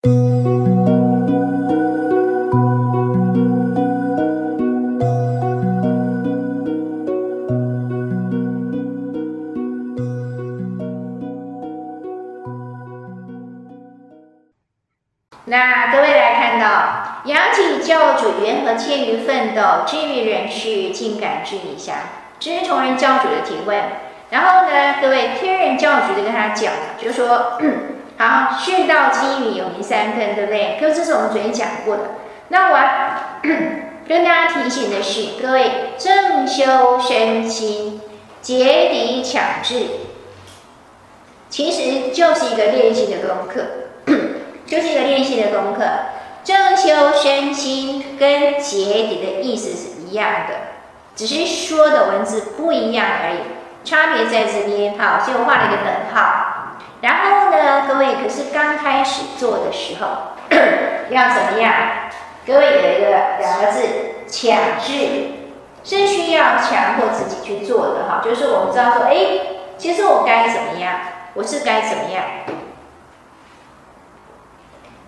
那各位来看到，阳气教主缘何谦于奋斗，至于人事，竟敢之以下。这是同人教主的提问。然后呢，各位天人教主就跟他讲，就说：“好，世道机运有名三分，对不对？就这是我们昨天讲过的。那我 跟大家提醒的是，各位正修身心，竭敌强志，其实就是一个练习的功课。”就是一个练习的功课，正修身心跟竭敌的意思是一样的，只是说的文字不一样而已，差别在这边。好，所以我画了一个等号。然后各位可是刚开始做的时候 要怎么样？各位有一个两个字，强制，是需要强迫自己去做的哈。就是我们知道说，哎，其实我该怎么样？我是该怎么样？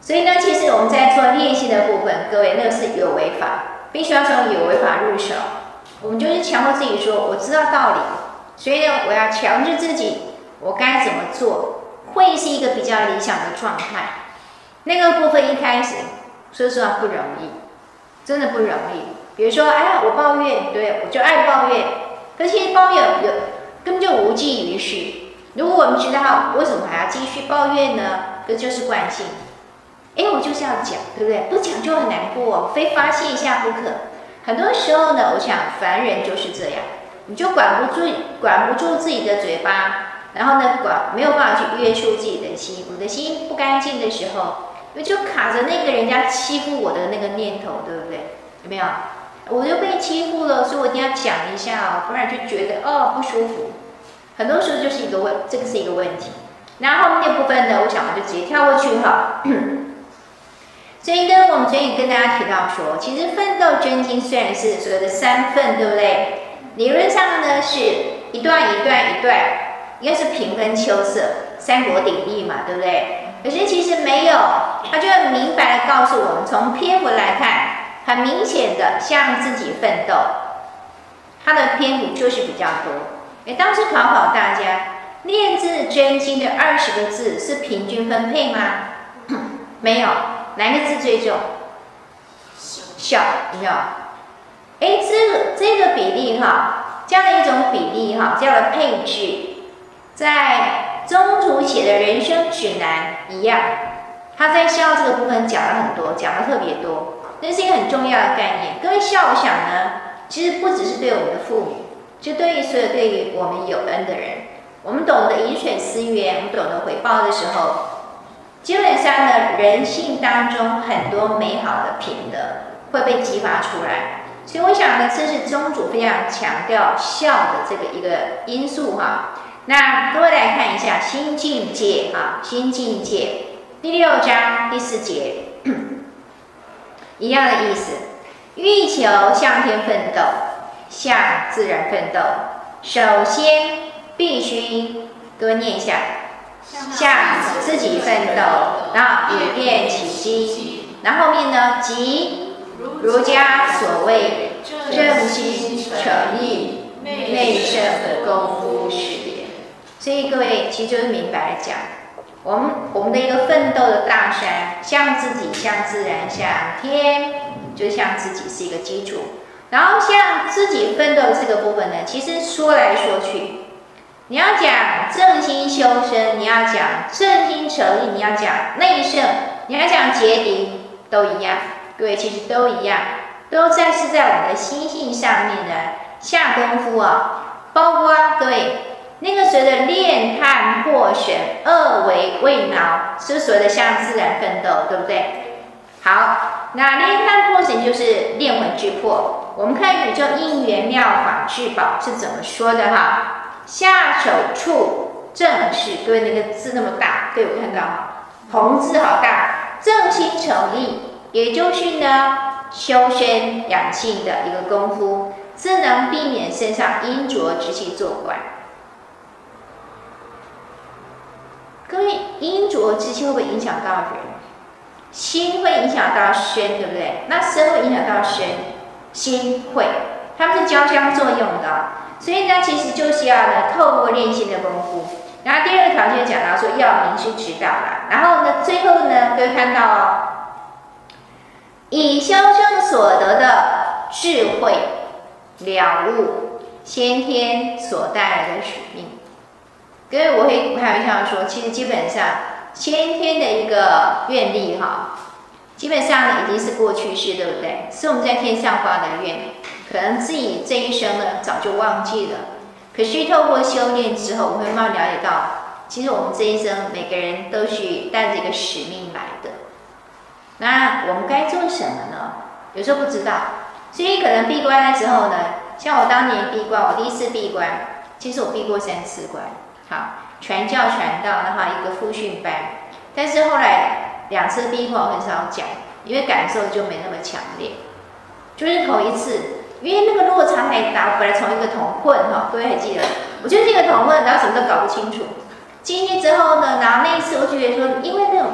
所以呢，其实我们在做练习的部分，各位，那个是有违法，必须要从有违法入手。我们就是强迫自己说，我知道道理，所以呢，我要强制自己，我该怎么做，会是一个比较理想的状态。那个部分一开始，说实话不容易，真的不容易。比如说，哎呀，我抱怨，对，我就爱抱怨，可是抱怨有根本就无济于事。如果我们知道为什么还要继续抱怨呢？这就是惯性。哎，我就是要讲，对不对？不讲就很难过，非发泄一下不可。很多时候呢，我想凡人就是这样，你就管不住，管不住自己的嘴巴，然后呢，不管没有办法去约束自己的心。我的心不干净的时候，我就卡着那个人家欺负我的那个念头，对不对？有没有？我就被欺负了，所以我一定要讲一下哦，不然就觉得哦不舒服。很多时候就是一个问，这个是一个问题。然后后面那部分呢，我想我就直接跳过去哈。所以呢，我们昨天也跟大家提到说，其实奋斗真经虽然是所谓的三份，对不对？理论上呢是一段一段一段，应该是平分秋色，三国鼎立嘛，对不对？可是其实没有，他就很明白的告诉我们，从篇幅来看，很明显的向自己奋斗，它的篇幅就是比较多。哎，当时考考大家，练字真经的二十个字是平均分配吗？没有。哪个字最重？孝，你知道？哎，这个这个比例哈，这样的一种比例哈，这样的配置，在宗主写的人生指南一样，他在孝这个部分讲了很多，讲了特别多，这是一个很重要的概念。各位孝想呢，其实不只是对我们的父母，就对于所有对于我们有恩的人，我们懂得饮水思源，我们懂得回报的时候。基本上呢，人性当中很多美好的品德会被激发出来，所以我想呢，这是宗主非常强调孝的这个一个因素哈。那各位来看一下《新境界》啊，新境界》第六章第四节，一样的意思，欲求向天奋斗，向自然奋斗，首先必须各位念一下。向自己奋斗，然后以练起心，然后面呢，即儒家所谓正心诚意内圣的功夫是。所以各位其实就是明白讲，我们我们的一个奋斗的大山，向自己、向自然、向天，就向自己是一个基础。然后向自己奋斗这个部分呢，其实说来说去。你要讲正心修身，你要讲正心诚意，你要讲内圣，你要讲结敌，都一样。各位其实都一样，都在是在我们的心性上面呢下功夫啊。包括各位那个所谓的练炭破神，二为慰劳，是所谓的向自然奋斗，对不对？好，那练炭破神就是炼魂之魄。我们看宇宙应元妙法至宝是怎么说的哈？下手处正是，各位那个字那么大，对，我看到哈，红字好大，正心诚意，也就是呢修身养性的一个功夫，自能避免身上阴浊之气作怪。各位阴浊之气会不会影响到人？心会影响到身，对不对？那身会影响到身，心会，它们是交相作用的。所以呢，其实就是要呢，透过练心的功夫。然后第二个条件讲到说要明师指导了。然后呢，最后呢，各位看到哦，以修正所得的智慧了悟先天所带来的使命。各位，我会开玩笑说，其实基本上先天的一个愿力哈，基本上已经是过去式，对不对？是我们在天上发的愿，可能自己这一生呢早就忘记了。可是透过修炼之后，我会慢慢了解到，其实我们这一生每个人都是带着一个使命来的。那我们该做什么呢？有时候不知道，所以可能闭关的时候呢，像我当年闭关，我第一次闭关，其实我闭过三次关。好，传教传道的话，一个复训班，但是后来两次闭关我很少讲，因为感受就没那么强烈，就是头一次。因为那个落差太大，我本来从一个同混哈，各位还记得？我就是一个同混，然后什么都搞不清楚。进去之后呢，然后那一次我就觉得说，因为那种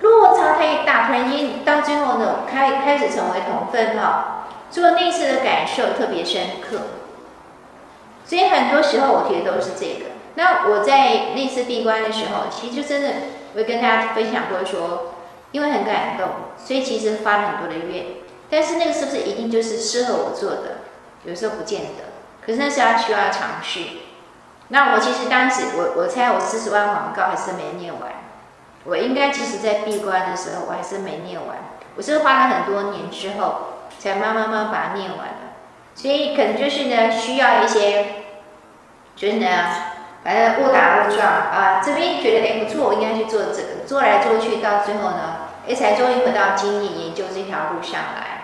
落差太大，突然间到最后呢，开开始成为同分哈，所以那次的感受特别深刻。所以很多时候我觉得都是这个。那我在那次闭关的时候，其实就真的，我跟大家分享过说，因为很感动，所以其实发了很多的愿。但是那个是不是一定就是适合我做的？有时候不见得。可是那是要需要尝试。那我其实当时我我猜我四十万广告还是没念完。我应该其实在闭关的时候我还是没念完。我是花了很多年之后才慢慢慢把它念完了。所以可能就是呢需要一些，就是呢反正误打误撞啊，这边觉得哎不错，我应该去做这个，做来做去到最后呢，哎才终于回到经营研究这条路上来。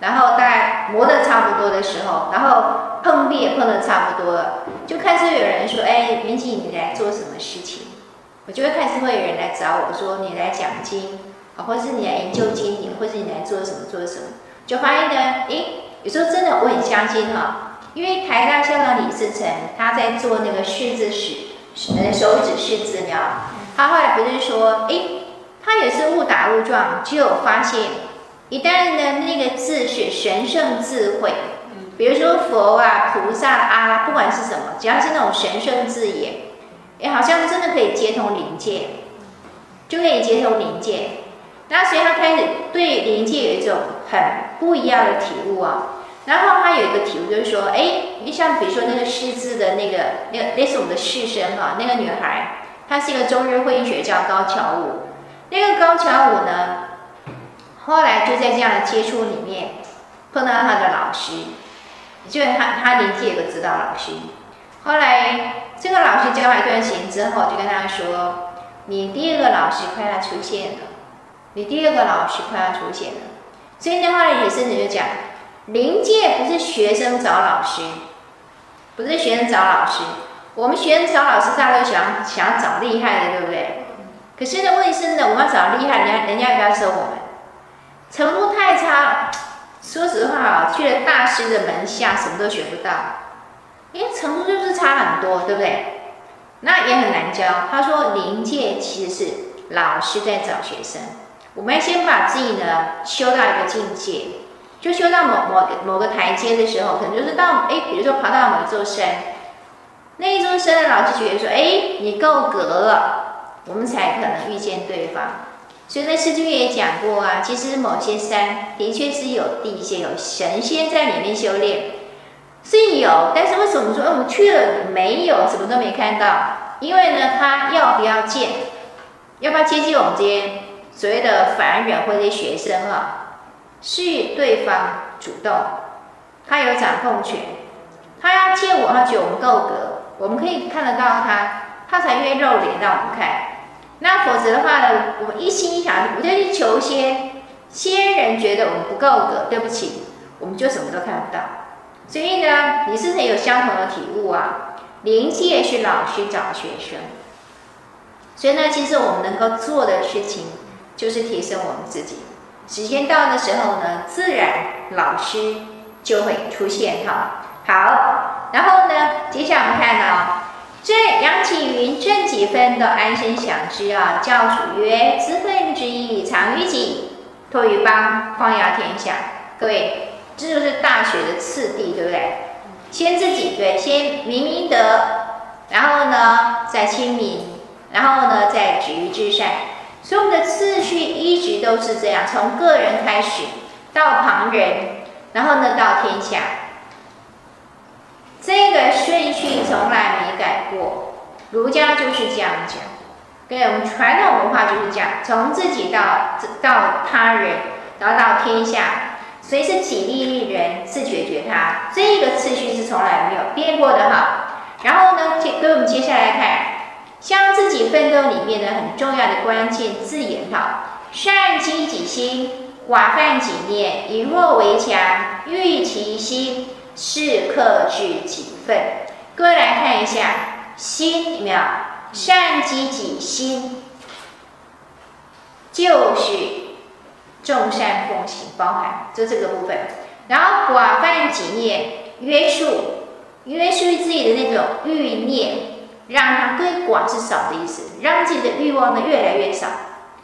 然后大概磨得差不多的时候，然后碰壁也碰得差不多了，就开始有人说：“哎，明琪，你来做什么事情？”我就会开始会有人来找我说：“你来讲经，啊，或是你来研究经典，或是你来做什么做什么？”就发现呢，哎，有时候真的我很相信哈，因为台大校长李嗣涔他在做那个识字史，呃，手指识字疗，他后来不是说，哎，他也是误打误撞，就发现。一旦呢，那个字是神圣智慧，比如说佛啊、菩萨啊，不管是什么，只要是那种神圣字眼，哎，好像真的可以接通灵界，就可以接通灵界。那所以他开始对灵界有一种很不一样的体悟啊。然后他有一个题目，就是说，哎，你像比如说那个识字的那个那个类似我们的士生哈，那个女孩，她是一个中日混血叫高桥舞，那个高桥舞呢。后来就在这样的接触里面碰到他的老师，就是他他年纪有个指导老师。后来这个老师教完一段时间之后，就跟他说：“你第二个老师快要出现了，你第二个老师快要出现了。”所以的话，也是你就讲：“灵界不是学生找老师，不是学生找老师，我们学生找老师，大家都想想要找厉害的，对不对？可是呢，问题是呢，我们要找厉害，人家人家要不要收我们？”程度太差，说实话啊，去了大师的门下，什么都学不到，因为程度就是差很多，对不对？那也很难教。他说，灵界其实是老师在找学生，我们要先把自己呢修到一个境界，就修到某某某个台阶的时候，可能就是到哎，比如说爬到某一座山，那一座山的老师觉得说，哎，你够格了，我们才可能遇见对方。所以呢，师君也讲过啊，其实某些山的确是有地仙、有神仙在里面修炼，是有。但是为什么说我们去了没有，什么都没看到？因为呢，他要不要见，要不要接近我们这些所谓的凡人或者学生啊？是对方主动，他有掌控权，他要见我，他觉得我们够格，我们可以看得到他，他才愿意露脸让我们看。那否则的话呢，我们一心一想，我就去求仙，仙人觉得我们不够格，对不起，我们就什么都看不到。所以呢，你是不是有相同的体悟啊？灵界是老师找学生，所以呢，其实我们能够做的事情就是提升我们自己。时间到的时候呢，自然老师就会出现哈。好，然后呢，接下来我们看到。这杨启云正几分都安身享之啊！教主曰：“智慧之意，藏于己，托于邦，况要天下。各位，这就是大学的次第，对不对？先自己对，先明明德，然后呢，再亲民，然后呢，再止于至善。所以我们的次序一直都是这样，从个人开始，到旁人，然后呢，到天下。这个顺序从来没改过，儒家就是这样讲。对，我们传统文化就是这样，从自己到到他人，然后到天下。所以是己利利人，是解决他，这个次序是从来没有变过的哈。然后呢，跟我们接下来看，像自己奋斗里面的很重要的关键字眼哈，善积己心，寡犯己念，以弱为强，育其心，是克制己分。各位来看一下，心有没有？善积己心，就是。众善奉行，包含就这个部分。然后寡犯己念，约束约束自己的那种欲念，让他对寡是少的意思，让自己的欲望呢越来越少。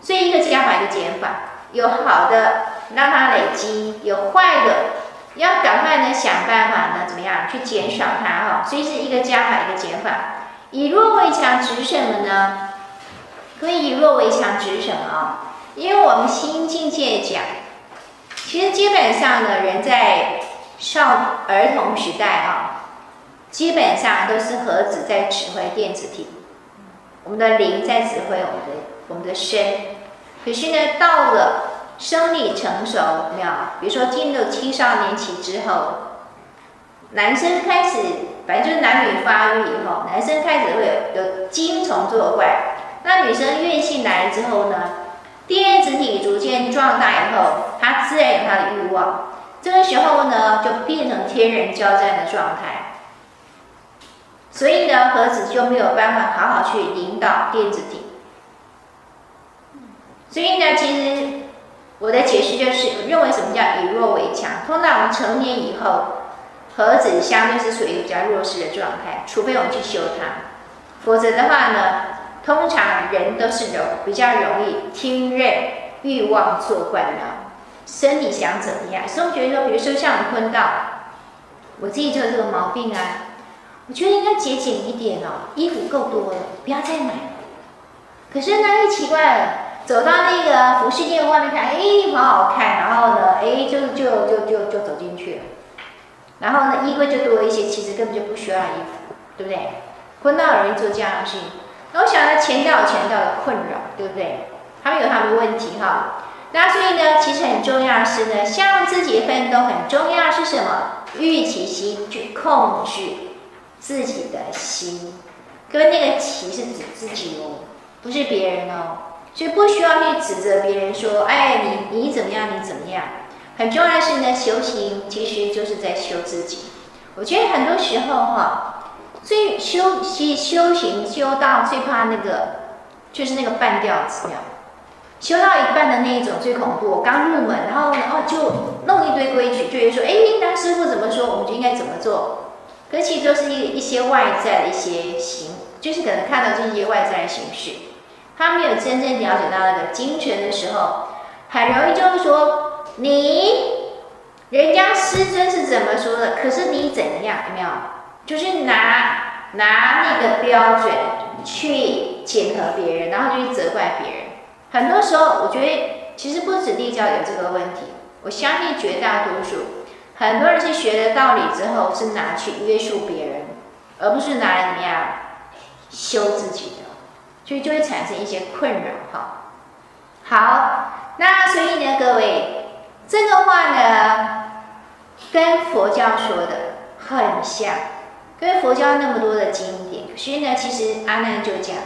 所以一个加法，一个减法，有好的让它累积，有坏的要赶快呢想办法呢怎么样去减少它哈。所以是一个加法，一个减法。以弱为强指什么呢？可以以弱为强指什么啊？因为我们新境界讲，其实基本上呢，人在少儿童时代啊，基本上都是核子在指挥电子体，我们的灵在指挥我们的我们的身。可是呢，到了生理成熟，没有，比如说进入青少年期之后，男生开始，反正就是男女发育以后，男生开始会有有精虫作怪，那女生月经来了之后呢？电子体逐渐壮大以后，它自然有它的欲望。这个时候呢，就变成天人交战的状态。所以呢，盒子就没有办法好好去引导电子体。所以呢，其实我的解释就是，认为什么叫以弱为强？通常我们成年以后，盒子相对是属于比较弱势的状态，除非我们去修它，否则的话呢？通常人都是容比较容易听任欲望作怪的，身体想怎么样？所以我觉得说，比如说像我们坤道，我自己就有这个毛病啊。我觉得应该节俭一点哦，衣服够多了，不要再买。可是呢，又奇怪了，走到那个服饰店外面看，哎，好好看，然后呢，哎，就就就就就走进去了。然后呢，衣柜就多一些，其实根本就不需要衣服，对不对？坤道容易做这样的事情。那我想呢，钱到有钱道的困扰，对不对？他们有他们的问题哈。那所以呢，其实很重要的是呢，向自己奋斗很重要是什么？欲其心，去控制自己的心。跟那个“其”是指自己哦，不是别人哦。所以不需要去指责别人说：“哎，你你怎么样？你怎么样？”很重要的是呢，修行其实就是在修自己。我觉得很多时候哈。最修其修行修到最怕那个，就是那个半吊子，修到一半的那一种最恐怖。刚入门，然后哦就弄一堆规矩，就会说，哎，那师傅怎么说，我们就应该怎么做。可其实都是一一些外在的一些形，就是可能看到这些外在的形式，他没有真正了解到那个精神的时候，很容易就是说你，人家师尊是怎么说的，可是你怎样，有没有？就是拿拿那个标准去检核别人，然后就去责怪别人。很多时候，我觉得其实不止立教有这个问题。我相信绝大多数很多人是学了道理之后，是拿去约束别人，而不是拿来怎么样修自己的，所以就会产生一些困扰。哈，好，那所以呢，各位，这个话呢，跟佛教说的很像。跟佛教那么多的经典，所以呢，其实阿难就讲：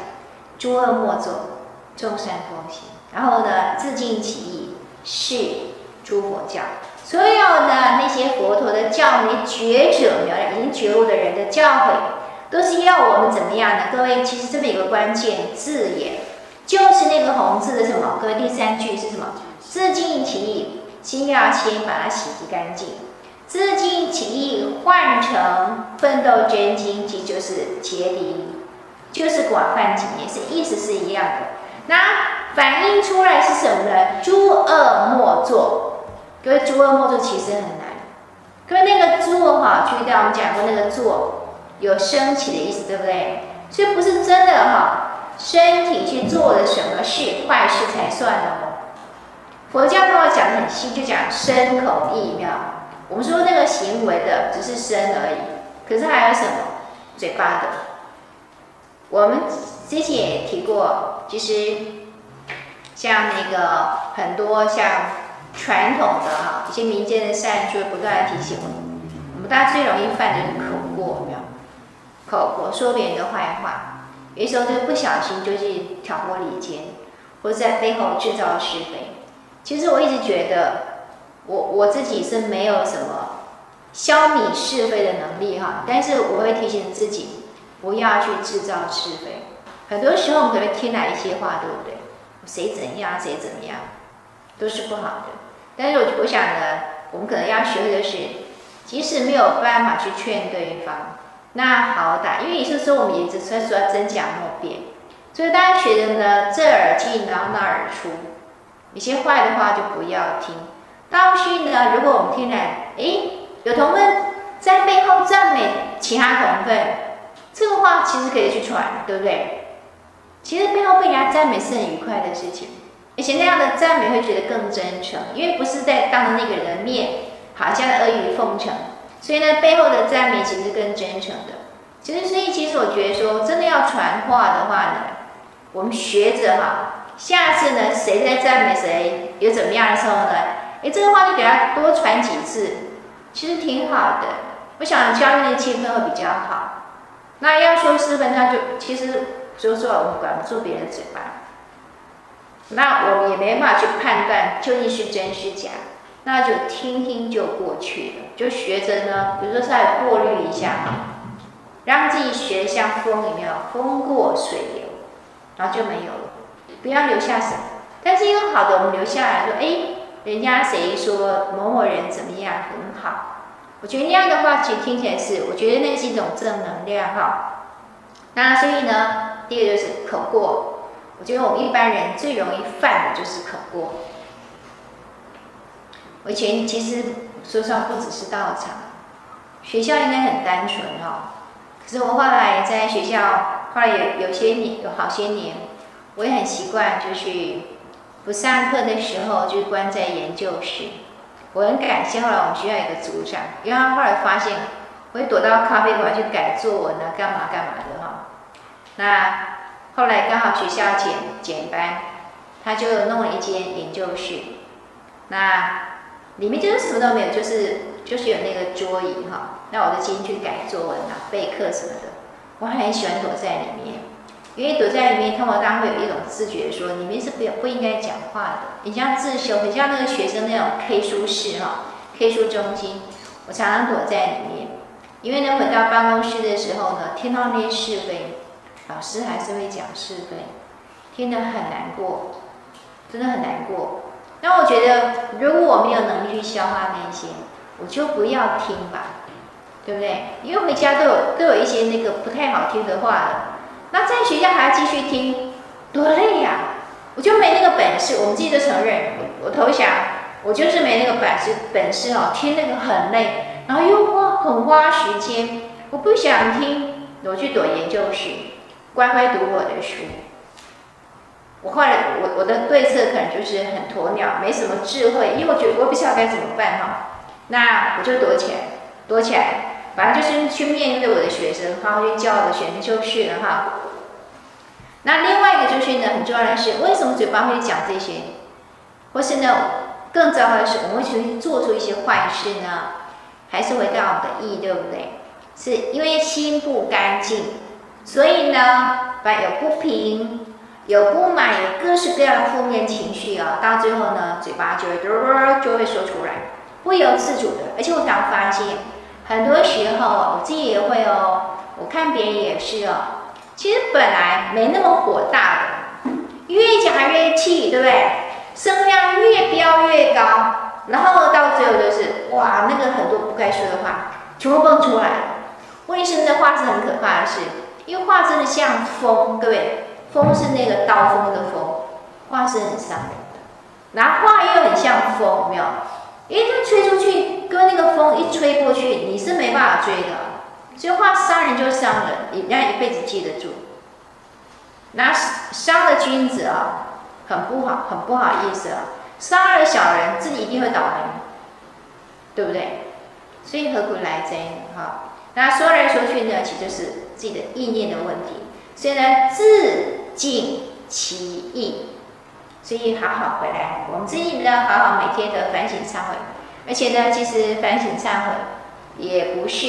诸恶莫作，众善奉行。然后呢，自净其意，是诸佛教。所有的那些佛陀的教，那觉者、了已经觉悟的人的教诲，都是要我们怎么样呢？各位，其实这么一个关键字眼，就是那个红字的什么？各位，第三句是什么？自净其意，心要先把它洗涤干净。自净其意，换成奋斗真经，即就是揭谛，就是寡犯己念，是意思是一样的。那反映出来是什么呢？诸恶莫作。各位，诸恶莫作其实很难。各位，那个作哈，注意到我们讲过那个作，有升起的意思，对不对？所以不是真的哈，身体去做了什么事坏事才算的哦。佛教的话讲得很细，就讲身口意妙。我们说那个行为的只是身而已，可是还有什么？嘴巴的。我们之前也提过，其实像那个很多像传统的哈一些民间的善就会，不断的提醒我们，我们大家最容易犯的是口过，有没有？口过说别人的坏话，有时候就不小心就是挑拨离间，或者在背后制造是非。其实我一直觉得，我我自己是没有什么消弭是非的能力哈，但是我会提醒自己，不要去制造是非。很多时候我们可能听来一些话，对不对？谁怎样，谁怎么样，都是不好的。但是我我想呢，我们可能要学会的是，即使没有办法去劝对方，那好歹，因为有些时候我们也只是说真假莫辩，所以大家学的呢，这耳进，然后那耳出。有些坏的话就不要听。倒是呢，如果我们听了，诶，有同奋在背后赞美其他同奋，这个话其实可以去传，对不对？其实背后被人家赞美是很愉快的事情，而且那样的赞美会觉得更真诚，因为不是在当着那个人的面，好像阿谀奉承，所以呢，背后的赞美其实更真诚的。其实，所以其实我觉得说，真的要传话的话呢，我们学着哈。下次呢，谁在赞美谁，有怎么样的时候呢？哎，这个话就给他多传几次，其实挺好的。我想教育的气氛会比较好。那要说私分，那就其实说实话，我们管不住别人嘴巴。那我们也没办法去判断究竟是真是假，那就听听就过去了，就学着呢，比如说再过滤一下，让自己学像风一样，风过水流，然后就没有了。不要留下什么，但是因为好的，我们留下来说，哎，人家谁说某某人怎么样很好，我觉得那样的话，其实听起来是，我觉得那是一种正能量哈。那所以呢，第二个就是可过，我觉得我们一般人最容易犯的就是口过。我以前其实说实话，不只是道场，学校应该很单纯哈，可是我后来在学校，后来有有些年，有好些年。我也很习惯，就是不上课的时候就关在研究室。我很感谢后来我们学校有个组长，因为他后来发现我会躲到咖啡馆去改作文啊，干嘛干嘛的哈。那后来刚好学校减减班，他就弄了一间研究室。那里面就是什么都没有，就是就是有那个桌椅哈。那我就进去改作文啊、备课什么的。我很喜欢躲在里面。因为躲在里面，他们当然会有一种自觉说，里面是不不应该讲话的。你像自修，很像那个学生那种 K 书室哈，K 书中心，我常常躲在里面。因为呢，回到办公室的时候呢，听到那些是非，老师还是会讲是非，听得很难过，真的很难过。那我觉得，如果我没有能力去消化那些，我就不要听吧，对不对？因为回家都有都有一些那个不太好听的话了。那在学校还要继续听，多累呀！我就没那个本事，我们自己都承认。我投降，我就是没那个本事，本事哦，听那个很累，然后又花很花时间。我不想听，我去躲研究室，乖乖读我的书。我后来，我我的对策可能就是很鸵鸟，没什么智慧，因为我觉得我不知道该怎么办哈。那我就躲起来，躲起来。反正就是去面对我的学生，好好去教我的学生就是了哈。那另外一个就是呢，很重要的是，为什么嘴巴会讲这些？或是呢，更糟糕的是，我们会去做出一些坏事呢？还是回到我们的意，对不对？是因为心不干净，所以呢，把有不平、有不满、有各式各样的负面情绪啊，到最后呢，嘴巴就会嘟嘟就会说出来，不由自主的。而且我常发现。很多时候，我自己也会哦。我看别人也是哦。其实本来没那么火大的，越讲越气，对不对？声量越飙越高，然后到最后就是哇，那个很多不该说的话全部蹦出来了。问题是那话是很可怕的事，因为话真的像风，各位，风是那个刀锋的锋，话是很伤人的，拿话又很像风，有没有？因为它吹出去，跟那个风一吹过去，你是没办法追的。所以话伤人就伤人，人家一辈子记得住。那伤了君子啊，很不好，很不好意思啊。伤了小人，自己一定会倒霉，对不对？所以何苦来哉呢？哈，那说来说去呢，其实就是自己的意念的问题。所以呢，自净其意。所以好好回来，我们自己呢，好好每天的反省忏悔。而且呢，其实反省忏悔也不是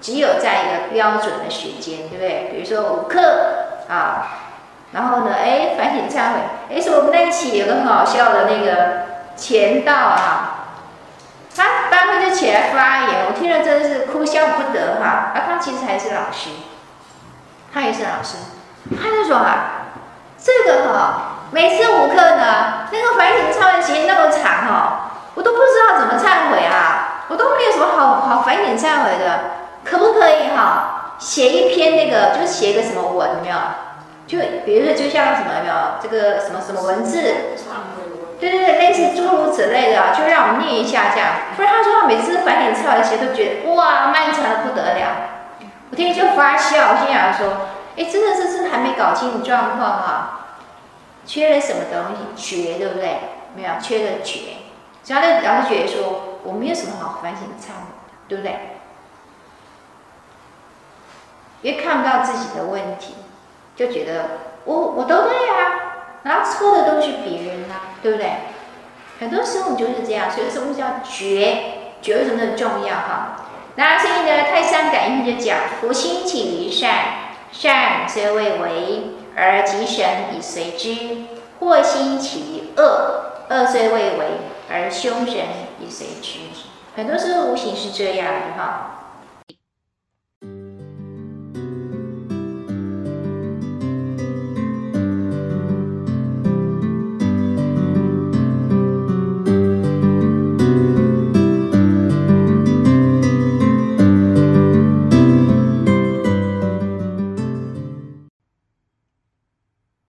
只有在一个标准的时间，对不对？比如说五课啊，然后呢，哎，反省忏悔。哎，说我们那一期有个很好笑的那个钱道啊，他当时就起来发言，我听了真的是哭笑不得哈。而他其实还是老师，他也是老师，他就说啊，这个哈。每次五课呢，那个反省忏悔时间那么长哈，我都不知道怎么忏悔啊，我都没有什么好好反省忏悔的，可不可以哈？写一篇那个，就是写一个什么文有没有？就比如说，就像什么有没有这个什么什么文字？对对对，类似诸如此类的，就让我们念一下这样。不然他说他每次反省忏悔时都觉得哇漫长的不得了，我听就发笑，我心想说，哎，真的是是还没搞清楚状况哈。缺了什么东西？觉，对不对？没有，缺了觉。所以他老师觉得说，我没有什么好反省忏悔，对不对？因为看不到自己的问题，就觉得我我都对啊，然后错的都是别人啊，对不对？很多时候你就是这样，所以什么叫觉？觉什么那么重要哈？那所以呢，《太上感应》就讲：福心起于善，善虽未为。而吉神以随之，祸心起于恶，恶虽未为，而凶神以随之。很多时候无形是这样的哈。